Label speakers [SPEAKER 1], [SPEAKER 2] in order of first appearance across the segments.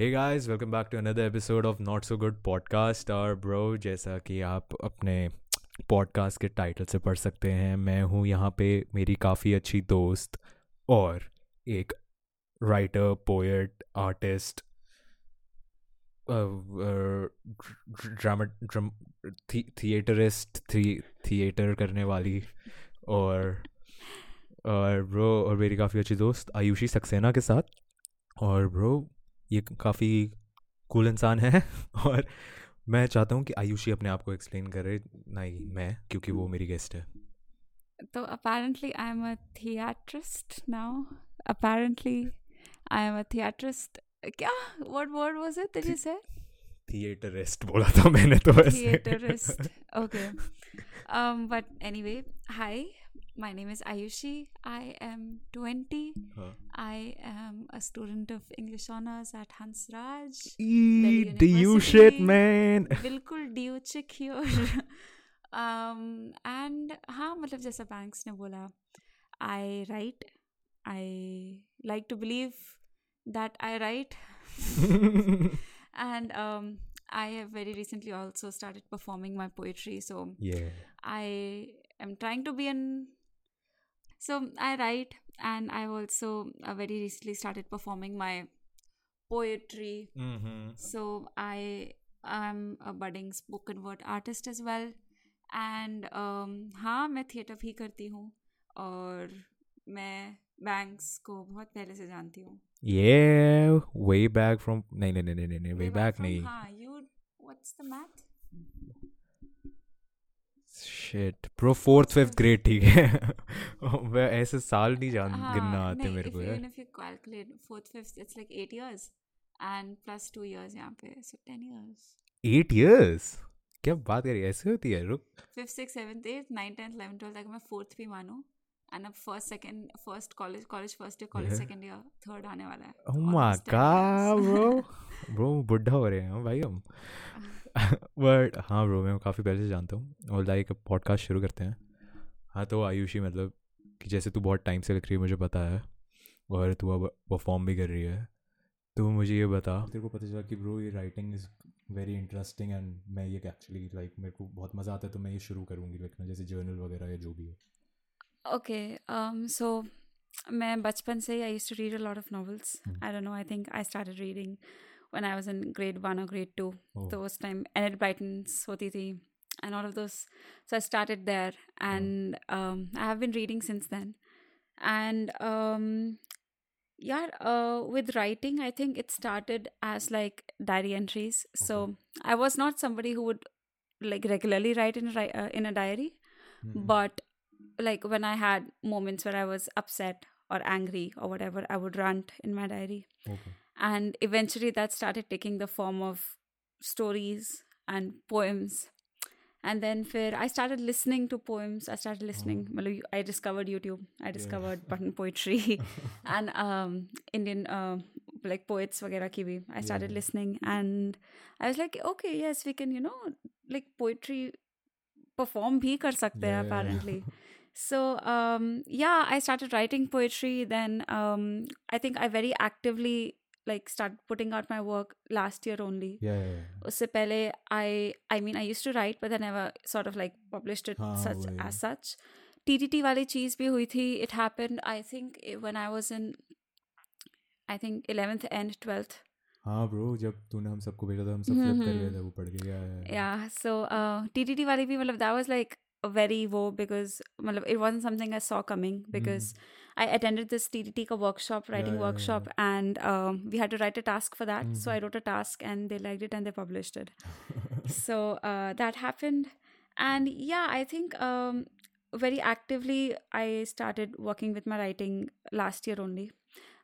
[SPEAKER 1] Hey guys, welcome back to another episode of not so good podcast और bro जैसा कि आप अपने पॉडकास्ट के टाइटल से पढ़ सकते हैं मैं हूँ यहाँ पे मेरी काफ़ी अच्छी दोस्त और एक writer poet artist drama drum theatrist theatre करने वाली और और ब्रो और मेरी काफ़ी अच्छी दोस्त आयुषी सक्सेना के साथ। और ब्रो ये काफ़ी कूल इंसान है और मैं चाहता हूँ कि आयुषी अपने आप को एक्सप्लेन करे नहीं मैं क्योंकि वो मेरी गेस्ट है।
[SPEAKER 2] तो apparently I am a theatrist now apparently I am a theatrist क्या? What word was it did you say
[SPEAKER 1] theatrist बोला था मैंने तो
[SPEAKER 2] theatrist okay um but anyway hi. my name is ayushi i am 20
[SPEAKER 1] हाँ
[SPEAKER 2] i am a student of english honors at hansraj
[SPEAKER 1] Eat the you
[SPEAKER 2] University.
[SPEAKER 1] shit man
[SPEAKER 2] बिल्कुल due चिक here and हाँ मतलब जैसा बैंक्स ने बोला I right I like to believe that I right and um, I have very recently also started performing my poetry. So
[SPEAKER 1] yeah
[SPEAKER 2] I am trying to be an. So I write, and I've also uh, very recently started performing my poetry.
[SPEAKER 1] mm-hmm.
[SPEAKER 2] So I am a budding spoken word artist as well. And um, हाँ मैं theatre भी करती हूँ और मैं banks को बहुत पहले से जानती हूँ
[SPEAKER 1] yeah way back from नहीं नहीं नहीं नहीं नहीं way
[SPEAKER 2] Way
[SPEAKER 1] back
[SPEAKER 2] from-
[SPEAKER 1] नहीं
[SPEAKER 2] हाँ you what's the math
[SPEAKER 1] Shit bro fourth fifth grade ठीक है मैं ऐसे साल नहीं जान
[SPEAKER 2] हाँ,
[SPEAKER 1] गिनना आते मेरे को यार
[SPEAKER 2] if you calculate fourth fifth it's like eight years and plus two years यहाँ पे so ten years
[SPEAKER 1] eight years क्या बात करी ऐसे होती है रुक
[SPEAKER 2] fifth sixth seventh eighth ninth tenth eleventh twelfth अगर मैं fourth भी मानूँ and अब first second first college college first year college
[SPEAKER 1] Yeah.
[SPEAKER 2] second year third आने वाला है
[SPEAKER 1] Oh
[SPEAKER 2] 10
[SPEAKER 1] god,
[SPEAKER 2] years.
[SPEAKER 1] bro. bro, बुढ़ा हो रहे हैं भाई हम बट हाँ ब्रो मैं काफ़ी पहले से जानता हूँ और लाइक पॉडकास्ट शुरू करते हैं हाँ तो आयुषी मतलब कि जैसे तू बहुत टाइम से लिख रही है मुझे पता है और तू अब परफॉर्म भी कर रही है तो मुझे ये बता तेरे को पता चला कि ब्रो ये writing is very interesting and मैं ये एक्चुअली लाइक मेरे को बहुत मज़ा आता है तो मैं ये शुरू करूँगी लिखना जैसे जर्नल वगैरह या जो भी है
[SPEAKER 2] ओके सो मैं बचपन से आई to read a lot of novels.
[SPEAKER 1] Hmm.
[SPEAKER 2] I don't know. I think I started reading when I was in grade one or grade two.
[SPEAKER 1] Oh.
[SPEAKER 2] Those time Enid Blyton, Soti Thi, and all of those. So I started there, oh. and oh. um, I have been reading since then. And um, yeah, uh, with writing, I think it started as like diary entries. Okay. So I was not somebody who would like regularly write in a, uh, in a diary,
[SPEAKER 1] mm.
[SPEAKER 2] but like when I had moments where I was upset or angry or whatever, I would rant in my diary.
[SPEAKER 1] Okay
[SPEAKER 2] and eventually that started taking the form of stories and poems. And then fir, I started listening to poems. I started listening. Mm. I discovered YouTube. I discovered yes. button poetry and um, Indian uh, like poets wagera ki bhi. I started
[SPEAKER 1] yeah.
[SPEAKER 2] listening and I was like, okay, yes, we can, you know, like poetry perform bhi kar sakte
[SPEAKER 1] yeah,
[SPEAKER 2] apparently. So um, yeah i started writing poetry then um, i think i very actively like started putting out my work last year only
[SPEAKER 1] Yeah, yeah, yeah.
[SPEAKER 2] उससे पहले I I mean I used to write but I never sort of like published it
[SPEAKER 1] हाँ,
[SPEAKER 2] such
[SPEAKER 1] वही।
[SPEAKER 2] as such TTT वाली चीज़ भी हुई थी it happened I think eh, when I was in I think 11th and 12th
[SPEAKER 1] हाँ bro जब तूने हम सबको भेजा था हम सब फ्लिप कर गए थे वो पढ़ के या
[SPEAKER 2] yeah so uh, TTT वाली भी मतलब that was like a very wo because मतलब it wasn't something I saw coming because I attended this TDTK workshop, writing
[SPEAKER 1] yeah, yeah,
[SPEAKER 2] workshop, yeah, and um, we had to write a task for that. Mm-hmm. So I
[SPEAKER 1] mm-hmm.
[SPEAKER 2] wrote a task, and they liked it, and they published it. so uh, that happened, and yeah, I think um, very actively I started working with my writing last year only.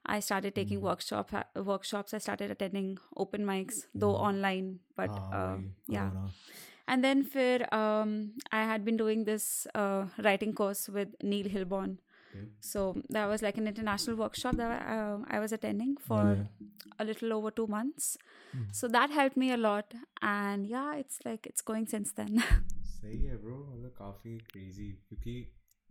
[SPEAKER 2] I started taking
[SPEAKER 1] mm-hmm.
[SPEAKER 2] workshop ha- workshops. I started attending open mics, though
[SPEAKER 1] mm-hmm.
[SPEAKER 2] online, but ah,
[SPEAKER 1] um,
[SPEAKER 2] yeah. And then for um, I had been doing this uh, writing course with Neil Hilborn,
[SPEAKER 1] Okay.
[SPEAKER 2] so that was like an international workshop that I, uh, I was attending for
[SPEAKER 1] Yeah.
[SPEAKER 2] a little over two months
[SPEAKER 1] Mm.
[SPEAKER 2] so that helped me a lot and yeah it's like it's going since then
[SPEAKER 1] सही है bro मतलब काफ़ी crazy क्योंकि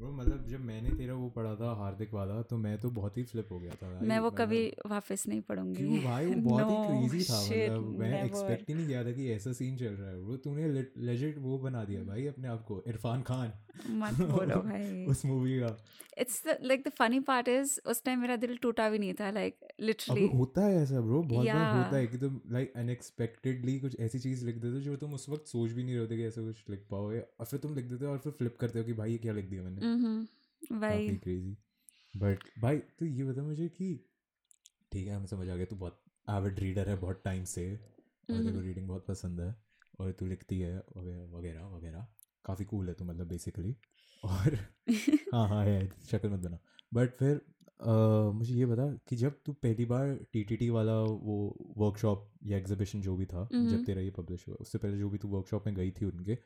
[SPEAKER 1] Bro मतलब जब मैंने तेरा वो पढ़ा था हार्दिक वाला तो मैं तो बहुत ही फ्लिप हो गया था भाई
[SPEAKER 2] मैं वो
[SPEAKER 1] मतलब-
[SPEAKER 2] कभी वापस नहीं पढ़ूँगी।
[SPEAKER 1] क्यों भाई? वो बहुत ही क्रेजी था मतलब मैं एक्सपेक्ट ही नहीं किया था कि ऐसा सीन चल रहा है वो तूने लेजिट वो बना दिया भाई अपने आप को इरफान खान।
[SPEAKER 2] मत बोलो भाई।
[SPEAKER 1] उस मूवी का।
[SPEAKER 2] It's like the funny part is उस टाइम मेरा दिल टूटा भी नहीं था लाइक लिटरली
[SPEAKER 1] होता है ऐसा ब्रो बहुत बार होता है कि तुम लाइक अनएक्सपेक्टेडली कुछ ऐसी चीज़ लिख देते हो जो तुम उस वक्त सोच भी नहीं रहे होते कि ऐसा कुछ लिख पाओगे और फिर तुम लिख देते हो और फिर फ्लिप करते हो कि भाई ये क्या लिख दिया मैंने। काफ़ी क्रेजी बट भाई तो ये बता मुझे कि ठीक है हमें समझ आ गया तू बहुत एविड रीडर है बहुत टाइम से और तेरे को
[SPEAKER 2] हम्म।
[SPEAKER 1] रीडिंग बहुत पसंद है और तू लिखती है वगैरह वगैरह। काफ़ी कूल है तू मतलब बेसिकली और हाँ हाँ है शक्ल मत बना। बट फिर मुझे ये बता कि जब तू पहली बार टी वाला वो वर्कशॉप या एग्जीबिशन जो भी था जब
[SPEAKER 2] हम्म।
[SPEAKER 1] तेरा ये पब्लिश हुआ उससे पहले जो भी तू वर्कशॉप में गई थी उनके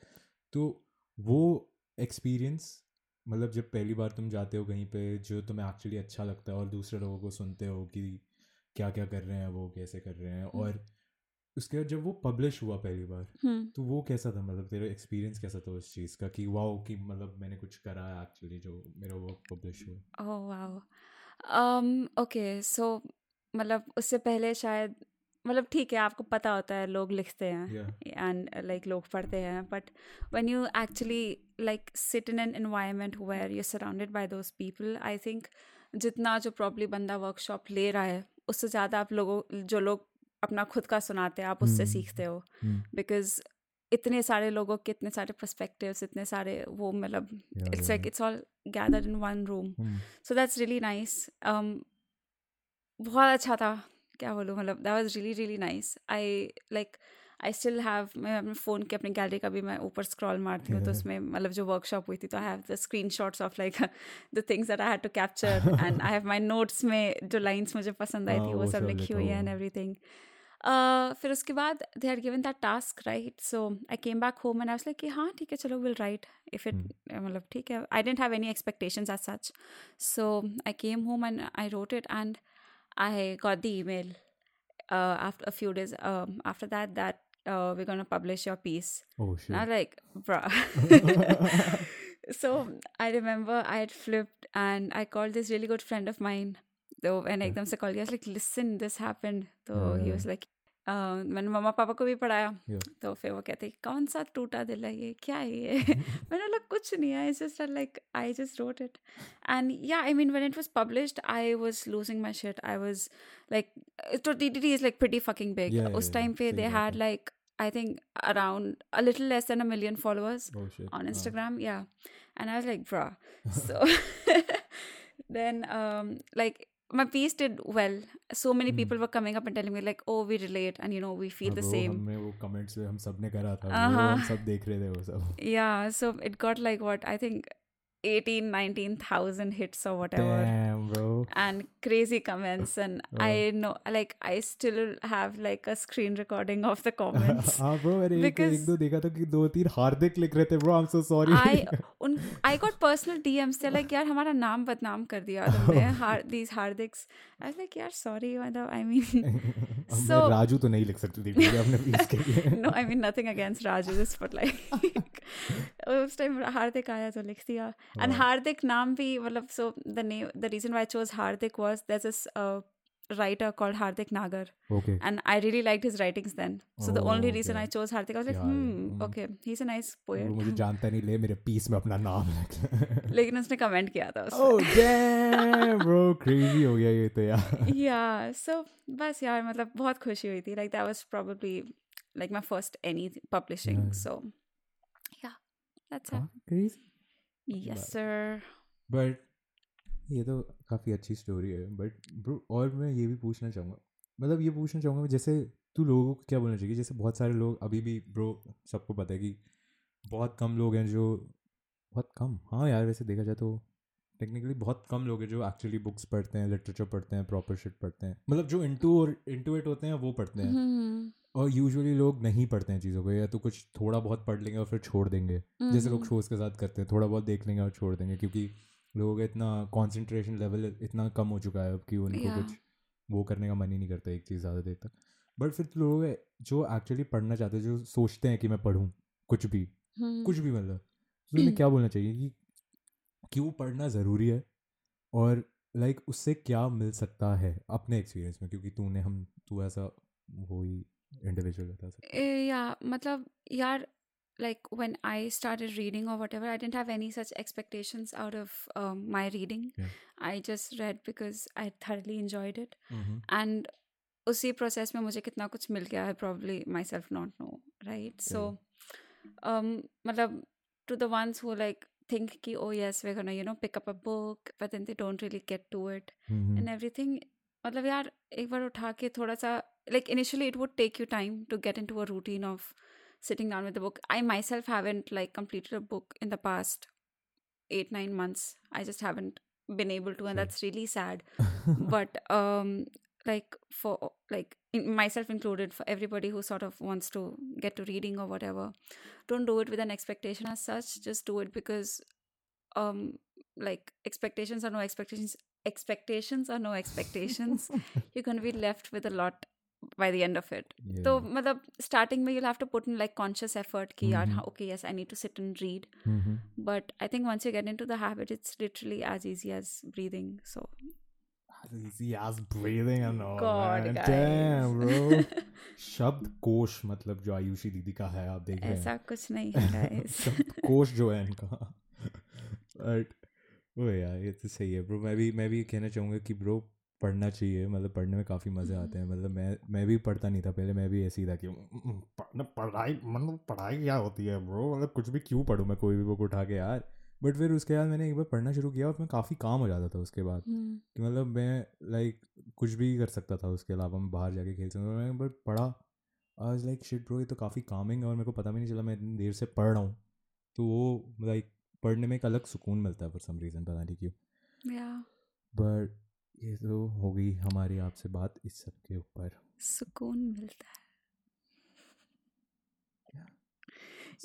[SPEAKER 1] तो वो एक्सपीरियंस मतलब जब पहली बार तुम जाते हो कहीं पे जो तुम्हें एक्चुअली अच्छा लगता है और दूसरे लोगों को सुनते हो कि क्या क्या कर रहे हैं वो कैसे कर रहे हैं और उसके बाद जब वो पब्लिश हुआ पहली बार
[SPEAKER 2] हम्म।
[SPEAKER 1] तो वो कैसा था? मतलब तेरा एक्सपीरियंस कैसा था उस चीज़ का कि वाओ कि मतलब मैंने कुछ करा है एक्चुअली जो मेरा वर्क पब्लिश हुआ?
[SPEAKER 2] Oh wow um okay so मतलब उससे पहले शायद मतलब ठीक है आपको पता होता है लोग लिखते हैं
[SPEAKER 1] एंड
[SPEAKER 2] and uh, like लोग पढ़ते हैं but when you actually like sit in an environment where you're surrounded by those people I think जितना जो प्रॉब्ली बंदा वर्कशॉप ले रहा है उससे ज़्यादा आप लोगों जो लोग अपना खुद का सुनाते हैं आप उससे
[SPEAKER 1] हम्म।
[SPEAKER 2] सीखते हो। बिकॉज़ इतने सारे लोगों के इतने सारे पर्सपेक्टिव्स इतने सारे वो मतलब it's like it's all gather in
[SPEAKER 1] one
[SPEAKER 2] room so that's really nice बहुत अच्छा था। क्या बोलूँ मतलब that was really really nice I like I still have मैं अपने फ़ोन के अपनी गैलरी का भी मैं ऊपर स्क्रॉल मारती हूँ तो उसमें मतलब जो वर्कशॉप हुई थी तो I have the screenshots of like the things that I had to capture and I have my notes में जो लाइन्स मुझे पसंद आई
[SPEAKER 1] हाँ,
[SPEAKER 2] थी वो सब लिखी हुई है एंड
[SPEAKER 1] एवरी
[SPEAKER 2] थिंग फिर उसके बाद they are given that task right so I came back home and I was like कि हाँ ठीक है चलो विल राइट इफ़ इट मतलब ठीक है I didn't have any expectations as such so I came home and I wrote it and I got the email uh, after a few days um, after that that uh, we're gonna publish your piece.
[SPEAKER 1] oh
[SPEAKER 2] And
[SPEAKER 1] shit
[SPEAKER 2] I was like, bruh. so I remember I had flipped and I called this really good friend of mine. So when एकदम से call किया, I was like, listen, this happened. So he
[SPEAKER 1] Yeah.
[SPEAKER 2] was like, uh, मैंने मम्मा पापा को भी पढ़ाया
[SPEAKER 1] Yeah.
[SPEAKER 2] तो फिर वो कहते कौन सा टूटा दिल है ये क्या है ये मैंने बोला कुछ नहीं है it's just that, like I just wrote it and yeah I mean when it was published I was losing my shit I was like uh, so DDD is like pretty fucking big
[SPEAKER 1] Yeah, yeah,
[SPEAKER 2] उस
[SPEAKER 1] yeah,
[SPEAKER 2] time पे
[SPEAKER 1] सही
[SPEAKER 2] they
[SPEAKER 1] बात
[SPEAKER 2] had
[SPEAKER 1] है।
[SPEAKER 2] like I think around a little less than a million followers
[SPEAKER 1] oh shit
[SPEAKER 2] on
[SPEAKER 1] हाँ,
[SPEAKER 2] Instagram. Yeah. And I was like, bruh. So then, um, like, my piece did well. So many
[SPEAKER 1] Hmm.
[SPEAKER 2] people were coming up and telling me, like, oh, we relate and, you know, we feel
[SPEAKER 1] हाँ,
[SPEAKER 2] the
[SPEAKER 1] bro,
[SPEAKER 2] same.
[SPEAKER 1] हमने वो comments हम सब ने करा था
[SPEAKER 2] Uh-huh.
[SPEAKER 1] वो हम सब देख रहे थे वो सब
[SPEAKER 2] Yeah. So it got like what? I think 18, 19,000 hits or whatever.
[SPEAKER 1] Damn, bro.
[SPEAKER 2] And crazy comments. And bro. I know, like, I still have like a screen recording of the comments.
[SPEAKER 1] हाँ bro मैंने
[SPEAKER 2] Because-
[SPEAKER 1] एक दो देखा था कि दो तीन हार्दिक लिख रहे थे bro I'm so sorry
[SPEAKER 2] I उन I got personal DMs they're like यार हमारा नाम बदनाम कर दिया तुमने हार these हार्दिक्स I was like यार sorry मतलब I mean So-
[SPEAKER 1] राजू तो नहीं लिख सकती थी है अपने पीस के लिए
[SPEAKER 2] no I mean nothing against Raju just but like उस टाइम हार्दिक आया तो लिख दिया and
[SPEAKER 1] हाँ।
[SPEAKER 2] हार्दिक नाम भी मतलब so the name the reason why I chose Hardik was there's this uh, writer called Hardik Nagar
[SPEAKER 1] okay
[SPEAKER 2] and I really liked his writings then so the
[SPEAKER 1] Oh,
[SPEAKER 2] only reason
[SPEAKER 1] okay.
[SPEAKER 2] I chose Hardik I was like
[SPEAKER 1] Yeah,
[SPEAKER 2] hmm
[SPEAKER 1] mm.
[SPEAKER 2] okay he's a nice
[SPEAKER 1] वो
[SPEAKER 2] poet
[SPEAKER 1] मुझे जानता नहीं ले मेरे piece में अपना नाम लिख
[SPEAKER 2] लेकिन उसने कमेंट किया था उस
[SPEAKER 1] oh damn bro crazy हो गया ये तो यार
[SPEAKER 2] yeah so बस यार मतलब बहुत खुशी हुई थी like that was probably like my first any publishing
[SPEAKER 1] Yeah.
[SPEAKER 2] so yeah that's it
[SPEAKER 1] हाँ,
[SPEAKER 2] Yes
[SPEAKER 1] But-
[SPEAKER 2] sir.
[SPEAKER 1] But ये तो काफ़ी अच्छी स्टोरी है बट ब्रो और मैं ये भी पूछना चाहूँगा मतलब ये पूछना चाहूँगा जैसे तू लोगों को क्या बोलना चाहिए? जैसे बहुत सारे लोग अभी भी ब्रो सबको पता है कि बहुत कम लोग हैं जो बहुत कम? हाँ यार वैसे देखा जाए तो टेक्निकली बहुत कम लोग हैं जो एक्चुअली बुक्स पढ़ते हैं लिटरेचर पढ़ते हैं प्रॉपर शिट पढ़ते हैं मतलब जो इंटू और इंटू इट होते हैं वो पढ़ते हैं।
[SPEAKER 2] Mhm.
[SPEAKER 1] और यूजुअली लोग नहीं पढ़ते हैं चीज़ों को या तो कुछ थोड़ा बहुत पढ़ लेंगे और फिर छोड़ देंगे जैसे लोग. शोज़ के साथ करते हैं थोड़ा बहुत देख लेंगे और छोड़ देंगे क्योंकि लोगों का इतना कंसंट्रेशन लेवल इतना कम हो चुका है अब कि उनको
[SPEAKER 2] Yeah.
[SPEAKER 1] कुछ वो करने का मन ही नहीं करता एक चीज़ ज़्यादा देर तक बट फिर लोग जो एक्चुअली पढ़ना चाहते हैं जो सोचते हैं कि मैं पढ़ूँ कुछ भी
[SPEAKER 2] Mhm.
[SPEAKER 1] कुछ भी मतलब तो उन्हें क्या बोलना चाहिए कि क्यों पढ़ना ज़रूरी है और लाइक उससे क्या मिल सकता है अपने एक्सपीरियंस में क्योंकि तूने हम तू ऐसा वो ही इंडिविजुअल बता सकता
[SPEAKER 2] Eh, yeah, matlab, yaar, like when I started reading or whatever, I didn't have any such expectations out of um, my reading.
[SPEAKER 1] Yeah.
[SPEAKER 2] I just read because I thoroughly enjoyed it.
[SPEAKER 1] है
[SPEAKER 2] And उसी process में मुझे कितना कुछ मिल गया probably myself not know, right? So, um, matlab, to the ones who like think ki, oh yes, we're gonna, you know, pick up a book, but then they don't really get to it.
[SPEAKER 1] Hmm,
[SPEAKER 2] and everything मतलब यार एक बार उठा के थोड़ा सा like initially it would take you time to get into a routine of sitting down with the book. I myself haven't like completed a book in the past 8 9 months. I just haven't been able to and that's really sad. But um like for like in, myself included for everybody who sort of wants to get to reading or whatever don't do it with an expectation as such. Just do it because um like expectations are no expectations expectations are no expectations. You're going to be left with a lot by the end of it
[SPEAKER 1] Yeah.
[SPEAKER 2] so मतलब starting में you'll have to put in like conscious effort कि यार
[SPEAKER 1] Mhm.
[SPEAKER 2] हाँ okay yes I need to sit and read
[SPEAKER 1] hmm,
[SPEAKER 2] but I think once you get into the habit it's literally as easy as breathing so
[SPEAKER 1] As easy as breathing I know
[SPEAKER 2] God
[SPEAKER 1] man.
[SPEAKER 2] guys
[SPEAKER 1] Damn bro शब्द कोश मतलब जो आयुषी दीदी का है आप देख रहे हैं
[SPEAKER 2] ऐसा कुछ नहीं है guys
[SPEAKER 1] शब्द कोश जो है इनका बट वो यार ये तो सही है ब्रो मैं भी मैं भी कहना चाहूँगा कि ब्रो पढ़ना चाहिए मतलब पढ़ने में काफ़ी मज़े आते हैं। मतलब मैं मैं भी पढ़ता नहीं था पहले मैं भी ऐसे ही था कि "हम्म, हम्म, पढ़ाई मतलब पढ़ाई क्या होती है ब्रो? मतलब कुछ भी क्यों पढ़ूँ मैं कोई भी बुक उठा के यार? बट फिर उसके बाद मैंने एक बार पढ़ना शुरू किया और मैं काफ़ी काम हो जाता था उसके बाद।
[SPEAKER 2] हम्म,
[SPEAKER 1] कि मतलब मैं लाइक कुछ भी कर सकता था उसके अलावा मैं बाहर जाके खेल सकता था। मैं बट पढ़ा आज लाइक शिट ब्रो ये तो काफ़ी कामिंग है और मेरे को पता भी नहीं चला मैं इतनी देर से पढ़ रहा हूँ। तो वो लाइक पढ़ने में एक अलग सुकून मिलता है फॉर सम रीज़न पता नहीं क्यों। बट ये तो हो गई हमारी आपसे बात इस सब के ऊपर।
[SPEAKER 2] सुकून मिलता है।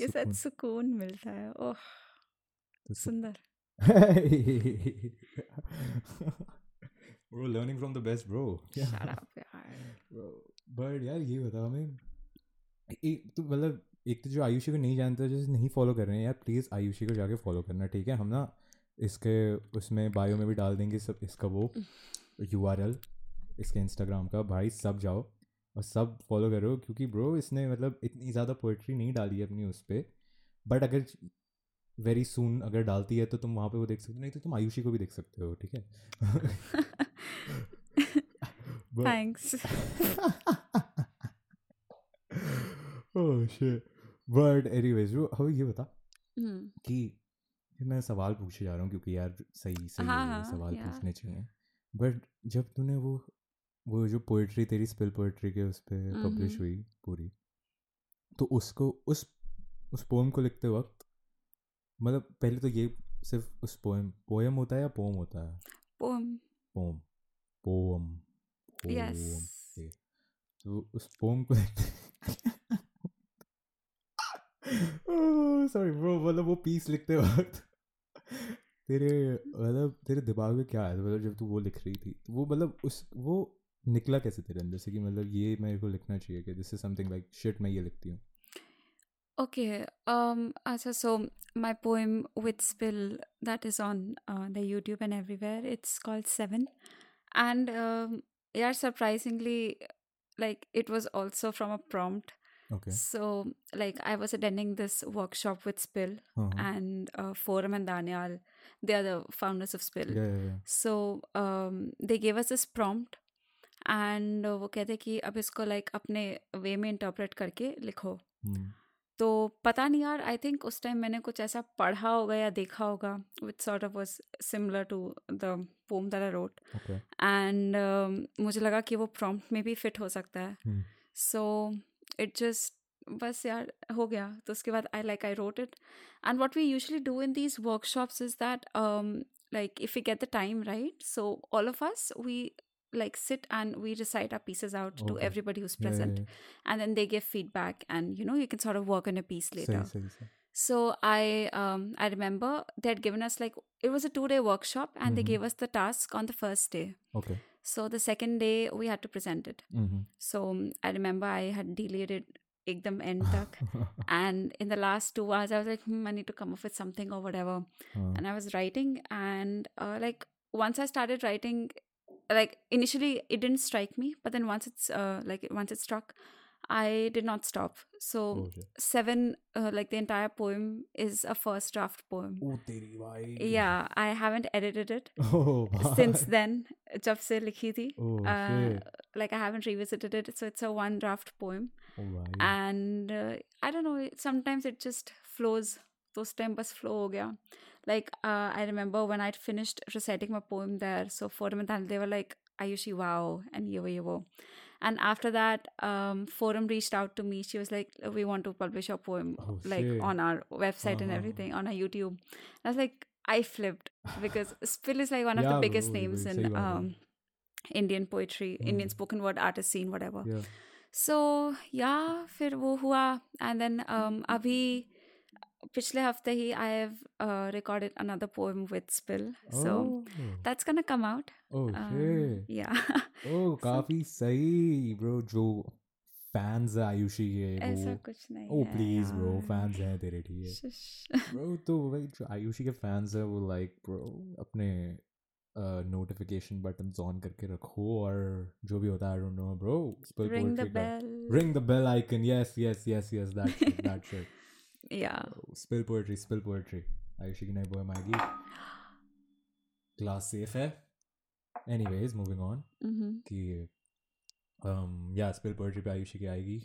[SPEAKER 2] ये। शायद सुकून। मिलता है। ओह
[SPEAKER 1] तो
[SPEAKER 2] सुंदर।
[SPEAKER 1] Bro learning from the best bro
[SPEAKER 2] shut up यार।
[SPEAKER 1] बट यार ये बता हमें एक तो मतलब एक तो जो आयुषी को नहीं जानते जैसे नहीं फॉलो कर रहे हैं यार प्लीज़ आयुषी को जाके फॉलो करना ठीक है? हम ना इसके उसमें बायो में भी डाल देंगे सब इसका वो यू आर एल इसके इंस्टाग्राम का। भाई सब जाओ और सब फॉलो करो क्योंकि ब्रो इसने मतलब इतनी ज़्यादा पोइट्री नहीं डाली है अपनी उस पर बट अगर वेरी सून अगर डालती है तो तुम वहाँ पे वो देख सकते हो। नहीं तो तुम आयुषी को भी देख सकते हो ठीक है?
[SPEAKER 2] Thanks
[SPEAKER 1] oh shit. But anyways जो हमें ये बता
[SPEAKER 2] हम्म।
[SPEAKER 1] कि मैं सवाल पूछे जा रहा हूँ क्योंकि यार सही सही
[SPEAKER 2] हाँ,
[SPEAKER 1] है,
[SPEAKER 2] हाँ,
[SPEAKER 1] सवाल
[SPEAKER 2] यार।
[SPEAKER 1] पूछने चाहिए। बट जब तूने वो वो जो पोइट्री तेरी स्पिल पोइट्री के उस पर पब्लिश। हुई पूरी तो उसको उस उस पोम को लिखते वक्त मतलब पहले तो ये सिर्फ़ उस पोएम पोएम होता है या पोम होता है?
[SPEAKER 2] पोम
[SPEAKER 1] पोम पोम
[SPEAKER 2] यस
[SPEAKER 1] तो उस पोम को देखते सॉरी ब्रो मतलब वो पीस लिखते वक्त तेरे मतलब तेरे दिमाग में क्या आया था मतलब जब तू वो लिख रही थी तो वो मतलब उस वो निकला कैसे तेरे अंदर से कि मतलब ये मेरे को लिखना चाहिए कि this is something like shit मैं ये लिखती हूँ
[SPEAKER 2] Okay, um, Asa, so my poem with spill that is on uh, the YouTube and everywhere. It's called Seven, and um, yeah, surprisingly, like it was also from a prompt.
[SPEAKER 1] Okay
[SPEAKER 2] So, like I was attending this workshop with Spill
[SPEAKER 1] हाँ हाँ
[SPEAKER 2] and uh, Forum and Daniel. They are the founders of Spill.
[SPEAKER 1] या या
[SPEAKER 2] So um, they gave us this prompt, and uh, वो कहते कि अब इसको like अपने वे में इंटरप्रेट करके लिखो तो पता नहीं यार आई थिंक उस टाइम मैंने कुछ ऐसा पढ़ा होगा या देखा होगा which sort of was similar to the poem that I
[SPEAKER 1] wrote
[SPEAKER 2] and मुझे लगा कि वो प्रॉम्प्ट में भी फिट हो सकता है
[SPEAKER 1] हम्म।
[SPEAKER 2] सो इट जस्ट बस यार हो गया तो उसके बाद I like I wrote it and what we usually do in these workshops is that like if we get the time right so all of us we like sit and we recite our pieces out to
[SPEAKER 1] Okay.
[SPEAKER 2] everybody who's present and then they give feedback and you know you can sort of work on a piece later
[SPEAKER 1] सही सही सही
[SPEAKER 2] so i um, i remember they had given us like it was a two day workshop and they
[SPEAKER 1] Mhm.
[SPEAKER 2] gave us the task on the first day
[SPEAKER 1] okay
[SPEAKER 2] So the second day we had to present it.
[SPEAKER 1] Mm-hmm.
[SPEAKER 2] So I remember I had delayed it ekdam end tak. and in the last two hours, I was like, hmm, I need to come up with something or whatever.
[SPEAKER 1] Uh.
[SPEAKER 2] And I was writing, and uh, like once I started writing, like initially it didn't strike me, but then once it's uh, like once it struck, i did not stop so
[SPEAKER 1] oh shit.
[SPEAKER 2] seven uh, like the entire poem is a first draft poem
[SPEAKER 1] ओ तेरी भाई
[SPEAKER 2] yeah i haven't edited it
[SPEAKER 1] oh
[SPEAKER 2] since then जब से लिखी थी
[SPEAKER 1] oh
[SPEAKER 2] uh,
[SPEAKER 1] shit
[SPEAKER 2] like i haven't revisited it so it's a one draft poem
[SPEAKER 1] oh भाई
[SPEAKER 2] and uh, i don't know it- sometimes it just flows those time bus flow ho gaya like uh, i remember when i'd finished reciting my poem there so forum and Dhanil, they were like ayushi wow and ye wo, ye wo. and after that um, forum reached out to me she was like we want to publish your poem
[SPEAKER 1] oh,
[SPEAKER 2] like
[SPEAKER 1] shit.
[SPEAKER 2] on our website
[SPEAKER 1] uh-huh.
[SPEAKER 2] and everything on our youtube and i was like i flipped because spill is like one of
[SPEAKER 1] yeah,
[SPEAKER 2] the biggest names in um, indian poetry mm.
[SPEAKER 1] indian
[SPEAKER 2] spoken word artist scene whatever
[SPEAKER 1] yeah.
[SPEAKER 2] so yeah fir wo hua and then um, abhi पिछले हफ़्ते ही I have recorded another poem with
[SPEAKER 1] Spill
[SPEAKER 2] so that's gonna come
[SPEAKER 1] out shit
[SPEAKER 2] या
[SPEAKER 1] oh काफ़ी सही bro जो fans है आयुषी के
[SPEAKER 2] ऐसा कुछ नहीं
[SPEAKER 1] ओ प्लीज़ ब्रो फैंस हैं तेरे ठीक है ब्रो तो भाई जो आयुषी के फैंस हैं वो लाइक ब्रो अपने नोटिफिकेशन बटन्स ऑन करके रखो और जो भी होता है I don't know bro Spill
[SPEAKER 2] Ring the
[SPEAKER 1] poetry का
[SPEAKER 2] bell.
[SPEAKER 1] ring the bell icon yes yes yes yes
[SPEAKER 2] Yeah.
[SPEAKER 1] Spill Poetry Spill Poetry Ayushi की नई पोएम आएगी क्लास सेफ़ है एनीवेज मूविंग ऑन. कि um या स्पिल पोएट्री पे आयुषी की आएगी।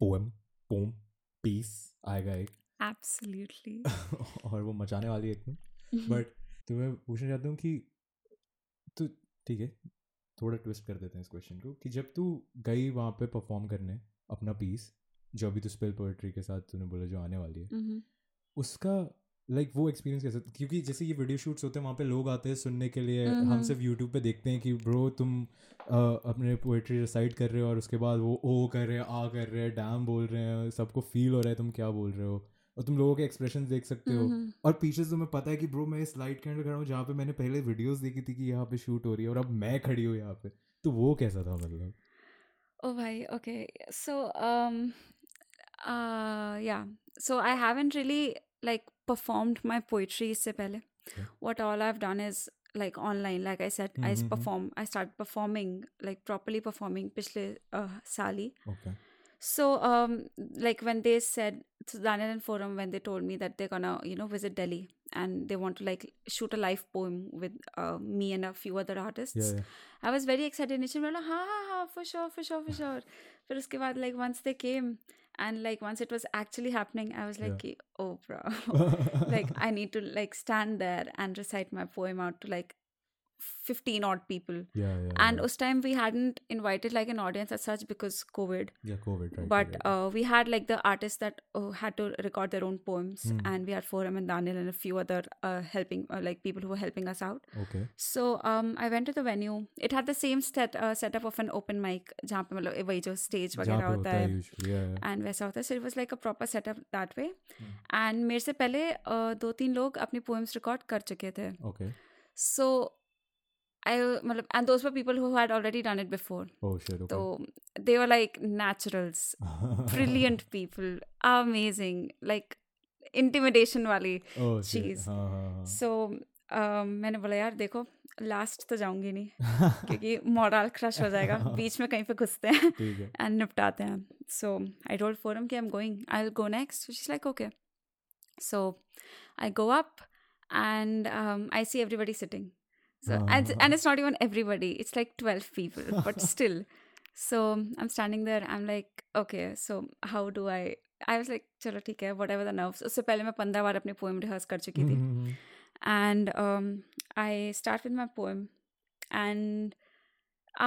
[SPEAKER 1] पोएम पोम पीस आएगा एक।
[SPEAKER 2] Absolutely.
[SPEAKER 1] और वो मचाने वाली है एकदम बट तो मैं पूछना चाहता हूँ कि तो ठीक है थोड़ा ट्विस्ट कर देते हैं इस क्वेश्चन को कि जब तू गई वहाँ पे परफॉर्म करने अपना पीस जो अभी तो स्पेल पोएट्री के साथ तूने बोला जो आने वाली है
[SPEAKER 2] Mhm.
[SPEAKER 1] उसका लाइक वो एक्सपीरियंस कैसा? क्योंकि जैसे ये वीडियो शूट्स होते हैं वहाँ पे लोग आते हैं सुनने के लिए। हम
[SPEAKER 2] हम्म।
[SPEAKER 1] सिर्फ़ यूट्यूब पे देखते हैं कि ब्रो तुम अपने पोएट्री रिसाइट कर रहे हो और उसके बाद वो ओ कर रहे हैं आ कर रहे हैं डैम बोल रहे हैं सबको फील हो रहा है तुम क्या बोल रहे हो? और तुम लोगों के एक्सप्रेशन देख सकते हो. और पीछे से तुम्हें पता है कि ब्रो मैं इस लाइट के अंदर खड़ा हूँ जहाँ पे मैंने पहले वीडियोस देखी थी कि यहाँ पे शूट हो रही है और अब मैं खड़ी हूँ यहाँ पे। तो वो कैसा था मतलब?
[SPEAKER 2] ओ भाई okay So, um, uh, yeah. So I haven't really like performed my poetry se
[SPEAKER 1] pehle.
[SPEAKER 2] What all I've done is like online like i said mm-hmm.
[SPEAKER 1] i
[SPEAKER 2] perform i started performing like properly performing pichle uh, sali
[SPEAKER 1] okay
[SPEAKER 2] so um like when they said to Daniel and forum when they told me that they're gonna you know visit delhi and they want to like shoot a live poem with uh, me and a few other artists
[SPEAKER 1] yeah, yeah.
[SPEAKER 2] i was very excited initially like, ha, ha ha for sure for sure for sure but uske like once they came and like once it was actually happening, I was like
[SPEAKER 1] Yeah.
[SPEAKER 2] oh bro, like I need to like stand there and recite my poem out to like 15 odd people.
[SPEAKER 1] या या
[SPEAKER 2] And us time we hadn't invited like an audience as such because COVID.
[SPEAKER 1] या COVID right
[SPEAKER 2] But uh, we had like the artists that uh, had to record their own poems,
[SPEAKER 1] Hmm.
[SPEAKER 2] and we had Forum and Daniel and a few other uh, helping uh, like people who were helping us out.
[SPEAKER 1] Okay
[SPEAKER 2] So um, I went to the venue. It had the same set uh, setup of an open mic, जहाँ पे मतलब वही जो stage
[SPEAKER 1] जहाँ
[SPEAKER 2] वगैरह
[SPEAKER 1] पे
[SPEAKER 2] होता
[SPEAKER 1] होता है
[SPEAKER 2] है
[SPEAKER 1] usually, yeah, yeah.
[SPEAKER 2] and वैसा होता है. So it was like a proper setup that way.
[SPEAKER 1] Hmm.
[SPEAKER 2] And मेरे से पहले uh, दो तीन लोग अपनी poems record कर चुके थे.
[SPEAKER 1] Okay.
[SPEAKER 2] So I मतलब and those were people who had already done it before.
[SPEAKER 1] Oh shit. Okay.
[SPEAKER 2] So they were like naturals, brilliant people, amazing, like intimidation वाली.
[SPEAKER 1] oh shit.
[SPEAKER 2] cheese.
[SPEAKER 1] हाँ हाँ हाँ.
[SPEAKER 2] सो um, मैंने बोला यार देखो लास्ट तो जाऊंगी नहीं क्योंकि मॉरल क्रश हो जाएगा बीच में कहीं पे घुसते हैं
[SPEAKER 1] ठीक है.
[SPEAKER 2] एंड निपटाते हैं सो आई टोल्ड फोरम कि I am going I will go next she like okay so I go up and I see everybody sitting so and, and it's not even everybody it's like 12 people but still so i'm standing there i'm like okay so how do i i was like chalo theek hai whatever the nerves उससे पहले मैं पंद्रह बार अपनी poem rehearse कर चुकी थी
[SPEAKER 1] Mhm.
[SPEAKER 2] and um, I start with my poem, and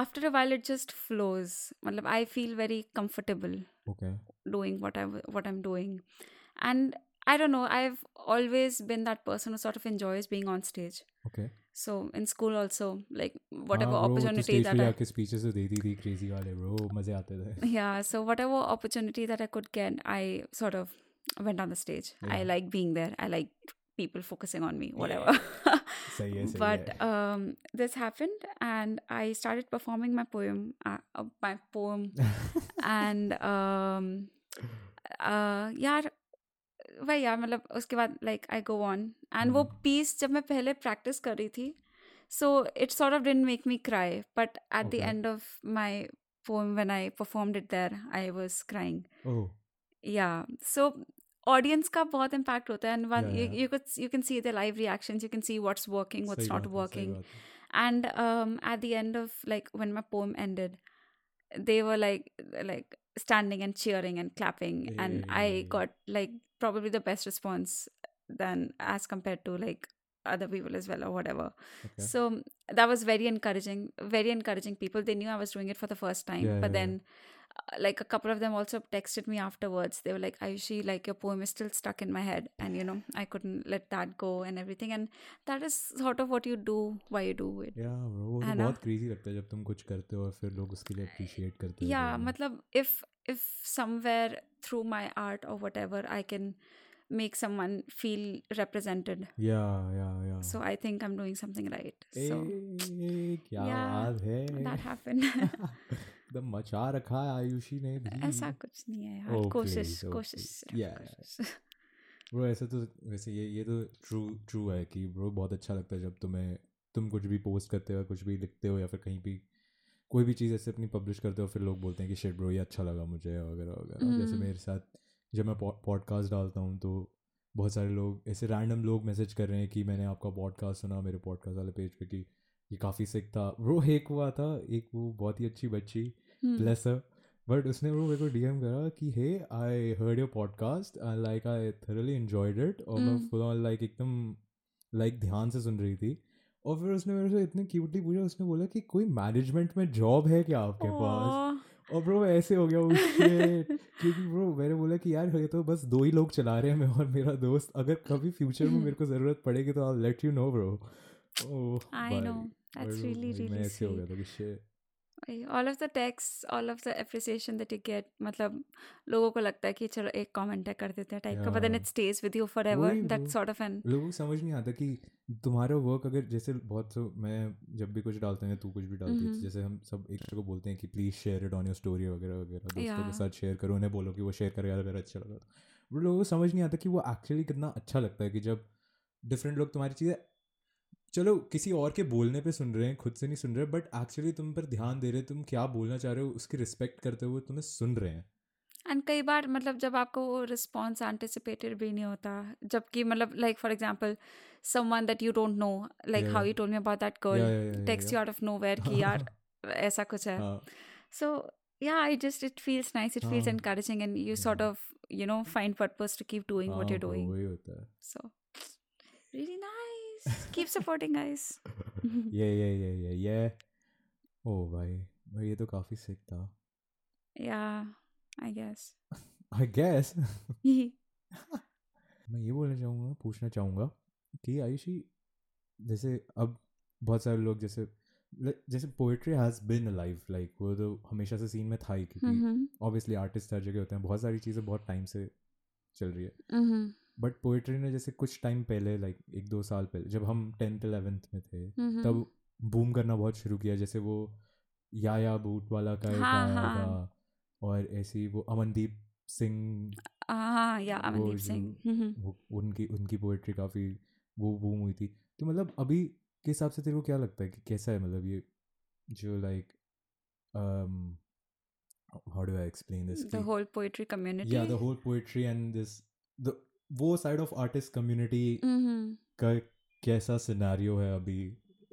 [SPEAKER 2] after a while it just flows. Matlab, I feel very comfortable
[SPEAKER 1] Okay.
[SPEAKER 2] doing what I what I'm doing, and I don't know. I've always been that person who sort of enjoys being on stage.
[SPEAKER 1] Okay.
[SPEAKER 2] So in school also, like whatever
[SPEAKER 1] हाँ, bro, वो तो
[SPEAKER 2] opportunity
[SPEAKER 1] stage पे
[SPEAKER 2] that I
[SPEAKER 1] जाके speeches तो देती थी crazy वाले bro मजे आते थे.
[SPEAKER 2] yeah so whatever opportunity that i could get i sort of went on the stage i
[SPEAKER 1] Yeah.
[SPEAKER 2] like being there i like people focusing on me whatever
[SPEAKER 1] सही है सही
[SPEAKER 2] but
[SPEAKER 1] है
[SPEAKER 2] um, this happened and i started performing my poem uh, uh, my poem and um, uh, यार भैया मतलब उसके बाद like I go on and वो
[SPEAKER 1] hmm.
[SPEAKER 2] पीस जब मैं पहले प्रैक्टिस कर रही थी so it's sort of didn't make me cry but at
[SPEAKER 1] the
[SPEAKER 2] end of my poem when I perform it there I was crying या so audience का बहुत इम्पैक्ट होता है. And you can see the live reaction you can see what's working what's not working and at the end of like when my poem ended they were like like standing and cheering and clapping and I got like probably the best response than as compared to like other people as well or whatever
[SPEAKER 1] Okay.
[SPEAKER 2] so that was very encouraging very encouraging people they knew i was doing it for the first time
[SPEAKER 1] Yeah,
[SPEAKER 2] but
[SPEAKER 1] yeah,
[SPEAKER 2] then uh, like a couple of them also texted me afterwards they were like ayushi like your poem is still stuck in my head and you know i couldn't let that go and everything and that is sort of what you do why you do it
[SPEAKER 1] या bro वो
[SPEAKER 2] है
[SPEAKER 1] तो
[SPEAKER 2] ना?
[SPEAKER 1] बहुत crazy लगता है जब तुम कुछ करते हो और फिर लोग उसके लिए अप्रिशिएट करते हैं
[SPEAKER 2] yeah matlab if if somewhere through my art or whatever i can make someone feel represented
[SPEAKER 1] या या या
[SPEAKER 2] so i think i'm doing something right so
[SPEAKER 1] A,
[SPEAKER 2] Yeah,
[SPEAKER 1] है
[SPEAKER 2] that happened
[SPEAKER 1] एकदम मचा रखा है आयुषी ने भी
[SPEAKER 2] ऐसा कुछ नहीं है यार
[SPEAKER 1] Oh,
[SPEAKER 2] कोशिश
[SPEAKER 1] oh,
[SPEAKER 2] कोशिश.
[SPEAKER 1] Yeah, yeah.
[SPEAKER 2] कोशिश।
[SPEAKER 1] ब्रो ऐसा तो वैसे ये ये तो ट्रू ट्रू है कि ब्रो बहुत अच्छा लगता है जब तुम्हें तुम कुछ भी पोस्ट करते हो कुछ भी लिखते हो या फिर कहीं भी कोई भी चीज़ ऐसे अपनी पब्लिश करते हो फिर लोग बोलते हैं कि शेट ब्रो ये अच्छा लगा मुझे वगैरह वगैरह। जैसे
[SPEAKER 2] हम्म।
[SPEAKER 1] मेरे साथ जब मैं पॉडकास्ट डालता हूँ तो बहुत सारे लोग ऐसे रैंडम लोग मैसेज कर रहे हैं कि मैंने आपका पॉडकास्ट सुना मेरे पॉडकास्ट वाले पेज पे कि ये काफ़ी सिक था। वो एक हुआ था एक वो बहुत ही अच्छी बच्ची
[SPEAKER 2] हम्म,
[SPEAKER 1] ब्लेस बट उसने वो मेरे को डीएम करा कि hey I heard your podcast like I thoroughly enjoyed it और मैं. फुल ऑन लाइक एकदम लाइक ध्यान से सुन रही थी। और फिर उसने मेरे से इतने क्यूटली पूछा उसने बोला कि कोई मैनेजमेंट में जॉब है क्या आपके पास? और ब्रो ऐसे हो गया उससे क्योंकि ब्रो मैंने बोला कि यार ये तो बस दो ही लोग चला रहे हैं मैं और मेरा दोस्त। अगर कभी फ्यूचर में मेरे को ज़रूरत पड़ेगी तो I let you know bro
[SPEAKER 2] I know that's really really
[SPEAKER 1] ऐसे हो गया. था कि shit.
[SPEAKER 2] All of the texts all of the appreciation that you get मतलब लोगों को लगता है कि चलो एक कमेंट है कर देते हैं टाइप का but then
[SPEAKER 1] Yeah.
[SPEAKER 2] it stays with you forever
[SPEAKER 1] वही
[SPEAKER 2] that
[SPEAKER 1] वो।
[SPEAKER 2] sort
[SPEAKER 1] लोगों को समझ नहीं आता कि तुम्हारा वर्क अगर जैसे बहुत सो मैं जब भी कुछ डालते हैं तू कुछ भी डालती है
[SPEAKER 2] हम्म।
[SPEAKER 1] जैसे हम सब एक दूसरे को बोलते हैं कि please share it on your story वगैरह वगैरह दोस्तों के साथ शेयर करो उन्हें बोलो कि वो शेयर करे यार मेरा अच्छा लगा वो लोगों को समझ नहीं आता कि वो एक्चुअली कितना अच्छा लगता है कि जब डिफरेंट लोग तुम्हारी चीज़ें चलो किसी और के बोलने पे सुन रहे हैं खुद से नहीं सुन रहे बट एक्चुअली तुम पर ध्यान दे रहे हैं तुम क्या बोलना चाह रहे हो उसकी रिस्पेक्ट करते हुए तुम्हें सुन रहे हैं।
[SPEAKER 2] एंड कई बार मतलब जब आपको वो रिस्पॉन्स एंटिसिपेटेड भी नहीं होता जबकि मतलब like for
[SPEAKER 1] example
[SPEAKER 2] someone
[SPEAKER 1] that
[SPEAKER 2] you don't know like how
[SPEAKER 1] you told
[SPEAKER 2] me
[SPEAKER 1] about that
[SPEAKER 2] girl text
[SPEAKER 1] you.
[SPEAKER 2] Out of nowhere कि यार ऐसा कुछ है। so yeah i just it feels nice it feels
[SPEAKER 1] हाँ.
[SPEAKER 2] encouraging and you sort
[SPEAKER 1] Yeah.
[SPEAKER 2] of you know find purpose to keep doing what
[SPEAKER 1] हाँ,
[SPEAKER 2] you're doing.
[SPEAKER 1] वही होता है।
[SPEAKER 2] So really nice keep supporting guys.
[SPEAKER 1] ये ये ये ये ये ओ भाई भाई ये तो काफ़ी सिक था।
[SPEAKER 2] Yeah i guess.
[SPEAKER 1] I guess मैं ये बोलना चाहूँगा पूछना चाहूँगा कि आयुषी जैसे अब बहुत सारे लोग जैसे जैसे poetry has been alive like वो तो हमेशा से सीन में था ही क्योंकि
[SPEAKER 2] mm-hmm.
[SPEAKER 1] ऑब्वियसली आर्टिस्ट हर जगह होते हैं बहुत सारी चीज़ें बहुत टाइम से चल रही है।
[SPEAKER 2] Mm-hmm.
[SPEAKER 1] बट पोइट्री ने जैसे कुछ टाइम पहले लाइक like, एक दो साल पहले जब हम टेंथ एलेवेंथ में थे
[SPEAKER 2] Mm-hmm.
[SPEAKER 1] तब बूम करना बहुत शुरू किया जैसे वो या या बूट वाला का
[SPEAKER 2] हाँ, हाँ।
[SPEAKER 1] और ऐसे ही वो अमनदीप सिंह
[SPEAKER 2] yeah amandeep
[SPEAKER 1] जो-
[SPEAKER 2] mm-hmm.
[SPEAKER 1] वो उनकी उनकी पोइट्री काफ़ी वो बूम हुई थी तो मतलब अभी के हिसाब से तेरे को क्या लगता है कि कैसा है मतलब ये जो like how do I explain this
[SPEAKER 2] the whole poetry community
[SPEAKER 1] या the whole poetry and this the वो side of artist community
[SPEAKER 2] mm-hmm.
[SPEAKER 1] का कैसा सिनेरियो है अभी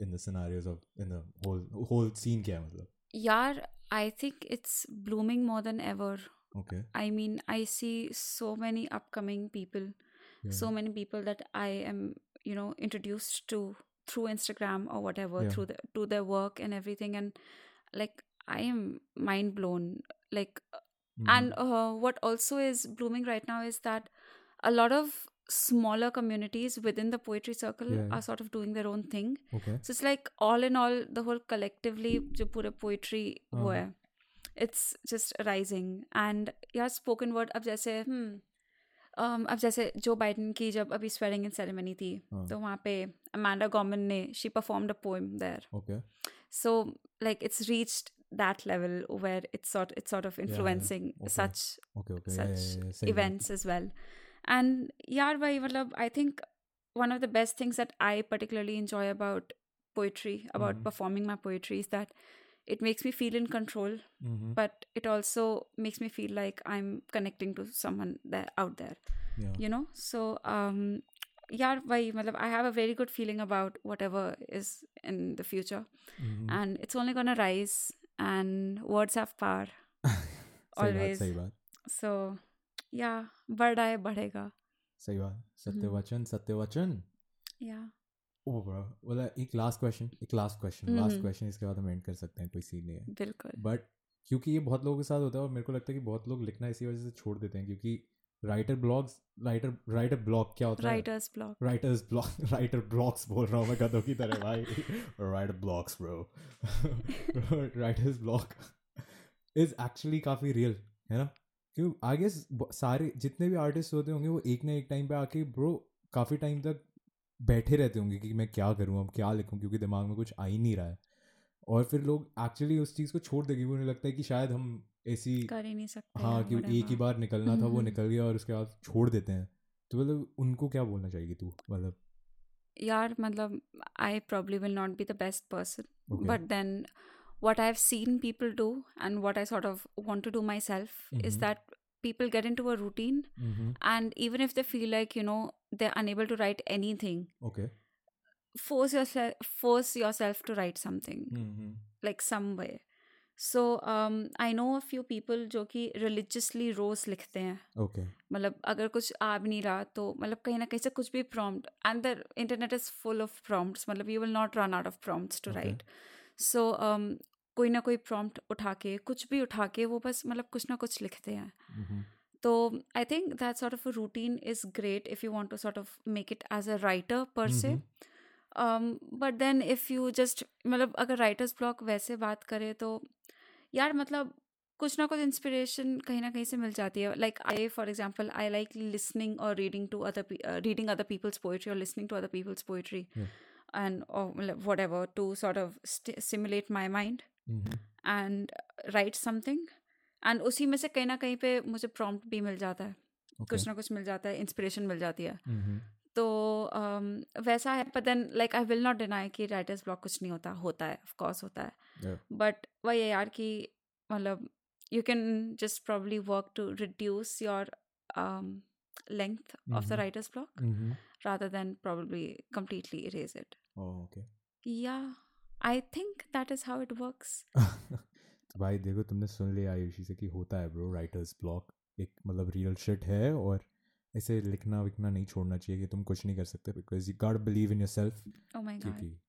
[SPEAKER 1] in the scenarios of in the whole whole scene क्या है मतलब
[SPEAKER 2] yeah i think it's blooming more than ever
[SPEAKER 1] okay
[SPEAKER 2] i mean i see so many upcoming people so many people that I am, you know, introduced to through Instagram or whatever,
[SPEAKER 1] Yeah.
[SPEAKER 2] through the to their work and everything, and like I am mind blown. Like,
[SPEAKER 1] Mm-hmm.
[SPEAKER 2] and uh, what also is blooming right now is that a lot of smaller communities within the poetry circle
[SPEAKER 1] Yeah.
[SPEAKER 2] are sort of doing their own thing.
[SPEAKER 1] Okay
[SPEAKER 2] So it's like all in all, the whole collectively, जो पूरे poetry वो
[SPEAKER 1] हाँ.
[SPEAKER 2] है, it's just rising. And yeah, spoken word अब जैसे hmm, um, अब जैसे जो बाइडन की जब अभी स्वेरिंग इन सेरेमनी थी
[SPEAKER 1] हाँ
[SPEAKER 2] तो वहाँ पे अमांडा गॉर्मन ने she performed a poem there
[SPEAKER 1] okay
[SPEAKER 2] so like it's reached that level where it's sort it's sort of influencing
[SPEAKER 1] okay.
[SPEAKER 2] such
[SPEAKER 1] okay okay yeah yeah
[SPEAKER 2] such
[SPEAKER 1] या सही बात
[SPEAKER 2] events as well and yaar bhai matlab i think one of the best things that i particularly enjoy about poetry about
[SPEAKER 1] mm-hmm.
[SPEAKER 2] performing my poetry is that it makes me feel in control
[SPEAKER 1] mm-hmm.
[SPEAKER 2] but it also makes me feel like i'm connecting to someone there out there
[SPEAKER 1] yeah.
[SPEAKER 2] you know so um yeah, I have a very good feeling about whatever is in the future,
[SPEAKER 1] mm-hmm.
[SPEAKER 2] and it's only gonna rise. And words have power, always. so yeah बढ़ है बढ़ेगा।
[SPEAKER 1] सही बात सत्य
[SPEAKER 2] हम्म।
[SPEAKER 1] वचन सत्य वचन
[SPEAKER 2] yeah
[SPEAKER 1] ओ bro मतलब एक लास्ट क्वेश्चन एक लास्ट क्वेश्चन लास्ट। क्वेश्चन इसके बाद हम एंड कर सकते हैं कोई सीन नहीं है।
[SPEAKER 2] बिल्कुल।
[SPEAKER 1] बट क्योंकि ये बहुत लोगों के साथ होता है और मेरे को लगता है कि बहुत लोग लिखना इसी वजह से छोड़ देते हैं क्योंकि writer blogs writer writer blog क्या होता है?
[SPEAKER 2] Writer's block
[SPEAKER 1] writer's blog writer blogs बोल रहा हूँ मैं गधों की तरह भाई। Writer blogs bro writer's blog is actually काफ़ी रियल है ना? क्यों? आई गेस सारे जितने भी आर्टिस्ट होते होंगे वो एक ना एक टाइम पे आके ब्रो काफ़ी टाइम तक बैठे रहते होंगे कि मैं क्या करूँ अब क्या लिखूँ क्योंकि दिमाग में कुछ आ ही नहीं रहा है। और फिर लोग एक्चुअली उस चीज़ को छोड़ देंगे उन्हें लगता है कि शायद हम ऐसी
[SPEAKER 2] कर ही नहीं सकते
[SPEAKER 1] हाँ कि एक ही बार निकलना था वो
[SPEAKER 2] हम्म।
[SPEAKER 1] निकल गया और उसके बाद छोड़ देते हैं। तो मतलब उनको क्या बोलना चाहिए तू मतलब?
[SPEAKER 2] यार मतलब I will not be the best person
[SPEAKER 1] Okay.
[SPEAKER 2] but then what i've seen people do and what i sort of want to do myself is
[SPEAKER 1] Mhm.
[SPEAKER 2] that people get into a routine
[SPEAKER 1] Mhm.
[SPEAKER 2] and even if they feel like you know they're unable to write anything
[SPEAKER 1] Okay.
[SPEAKER 2] force yourself force yourself to write something
[SPEAKER 1] Mhm.
[SPEAKER 2] like some way so um i know a few people जो कि religiously रोज लिखते हैं
[SPEAKER 1] Okay.
[SPEAKER 2] मतलब अगर कुछ आ भी नहीं रहा तो मतलब कहीं ना कहीं से कुछ भी prompt and the internet is full of prompts मतलब you will not run out of prompts to
[SPEAKER 1] Okay.
[SPEAKER 2] Right so कोई ना कोई प्रॉम्प्ट उठा के कुछ भी उठा के वो बस मतलब कुछ ना कुछ लिखते हैं।
[SPEAKER 1] Mhm.
[SPEAKER 2] तो I think that sort of routine is great if you want to sort of make it as a writer per se but then if you just मतलब अगर राइटर्स ब्लॉक वैसे बात करें तो यार मतलब कुछ ना कुछ इंस्पिरेशन कहीं ना कहीं से मिल जाती है। Like I for example I like listening और reading to other reading other people's poetry और listening to other people's
[SPEAKER 1] poetry
[SPEAKER 2] and मतलब whatever to sort of simulate my
[SPEAKER 1] mind.
[SPEAKER 2] And write something and उसी में से कहीं ना कहीं पे मुझे प्रॉम्प्ट भी मिल जाता है
[SPEAKER 1] Okay.
[SPEAKER 2] कुछ ना कुछ मिल जाता है इंस्पिरेशन मिल जाती है
[SPEAKER 1] Mhm.
[SPEAKER 2] तो um, वैसा है पर then like I will not deny कि राइटर्स ब्लॉक कुछ नहीं होता होता है ऑफ़ कोर्स होता है
[SPEAKER 1] Yeah.
[SPEAKER 2] बट वही है यार कि मतलब you can just probably work to reduce your length of
[SPEAKER 1] the.
[SPEAKER 2] Writer's block
[SPEAKER 1] Mhm.
[SPEAKER 2] rather than probably completely erase it
[SPEAKER 1] Oh, okay.
[SPEAKER 2] yeah i think that is how it works.
[SPEAKER 1] तो भाई देखो तुमने सुन लिया आयुषी से कि होता है ब्रो राइटर्स ब्लॉक एक मतलब रियल शिट है और ऐसे लिखना विकना नहीं छोड़ना चाहिए कि तुम कुछ नहीं कर सकते because you got believe in yourself
[SPEAKER 2] oh my god.
[SPEAKER 1] क्योंकि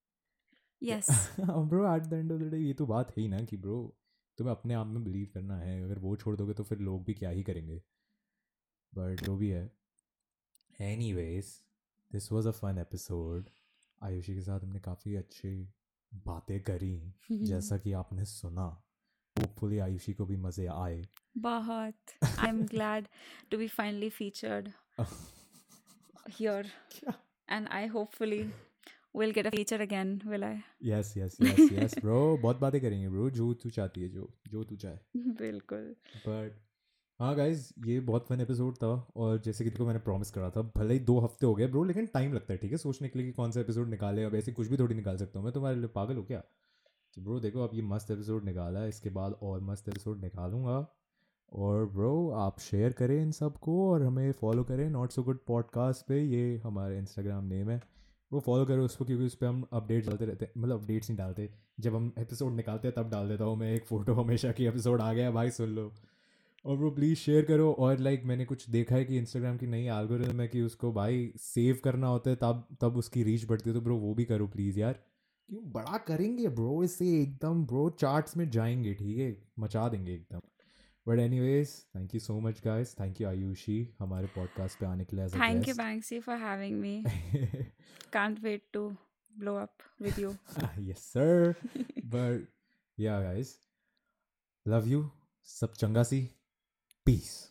[SPEAKER 2] yes
[SPEAKER 1] bro at the end of the day ये तो बात है ही ना कि ब्रो तुम्हें अपने आप में बिलीव करना है। अगर वो छोड़ दोगे तो फिर लोग भी क्या ही करेंगे। बट जो भी है। Anyways this was a fun episode Ayushi के साथ हमने काफ़ी अच्छी बातें करी जैसा कि आपने सुना। होपफुली आयुषी को भी मज़े आए।
[SPEAKER 2] बहुत। I'm glad to be finally featured here.
[SPEAKER 1] क्या?
[SPEAKER 2] And i hopefully will get a feature again will i?
[SPEAKER 1] Yes yes yes yes bro बहुत बातें करेंगे ब्रो जो तू चाहती है जो। जो तू चाहे।
[SPEAKER 2] बिल्कुल।
[SPEAKER 1] बट हाँ गाइज़ ये बहुत फन एपिसोड था और जैसे कि देखो मैंने प्रॉमिस करा था, भले ही दो हफ़्ते हो गए ब्रो लेकिन टाइम लगता है, ठीक है? सोचने के लिए कि कौन सा एपिसोड निकाले, अब ऐसे कुछ भी थोड़ी निकाल सकता हूँ मैं तुम्हारे लिए पागल हो क्या? तो ब्रो देखो, अब ये मस्त एपिसोड निकाला है इसके बाद और मस्त एपिसोड निकालूँगा। और ब्रो आप शेयर करें इन सबको और हमें फॉलो करें नॉट सो गुड पॉडकास्ट पे, ये हमारा इंस्टाग्राम नेम है। वो फॉलो करो उसको, क्योंकि उस पर हम अपडेट्स डालते रहते हैं मतलब अपडेट्स नहीं डालते। जब हम एपिसोड निकालते हैं, तब डाल देता हूँ मैं एक फ़ोटो हमेशा की एपिसोड आ गया, भाई सुन लो। और ब्रो प्लीज़ शेयर करो और लाइक मैंने कुछ देखा है कि इंस्टाग्राम की नई एल्गोरिथम है कि उसको भाई सेव करना होता है तब तब उसकी रीच बढ़ती है तो ब्रो वो भी करो प्लीज़ यार। क्यों? बड़ा करेंगे ब्रो इससे एकदम ब्रो चार्ट्स में जाएँगे ठीक है? मचा देंगे एकदम। But anyways thank you so much guys thank you Ayushi हमारे पॉडकास्ट पे आने के लिए
[SPEAKER 2] thank you banksy for having me. Can't wait to blow up with you.
[SPEAKER 1] Yes sir. But yeah guys. Love you. Sab changa si. Peace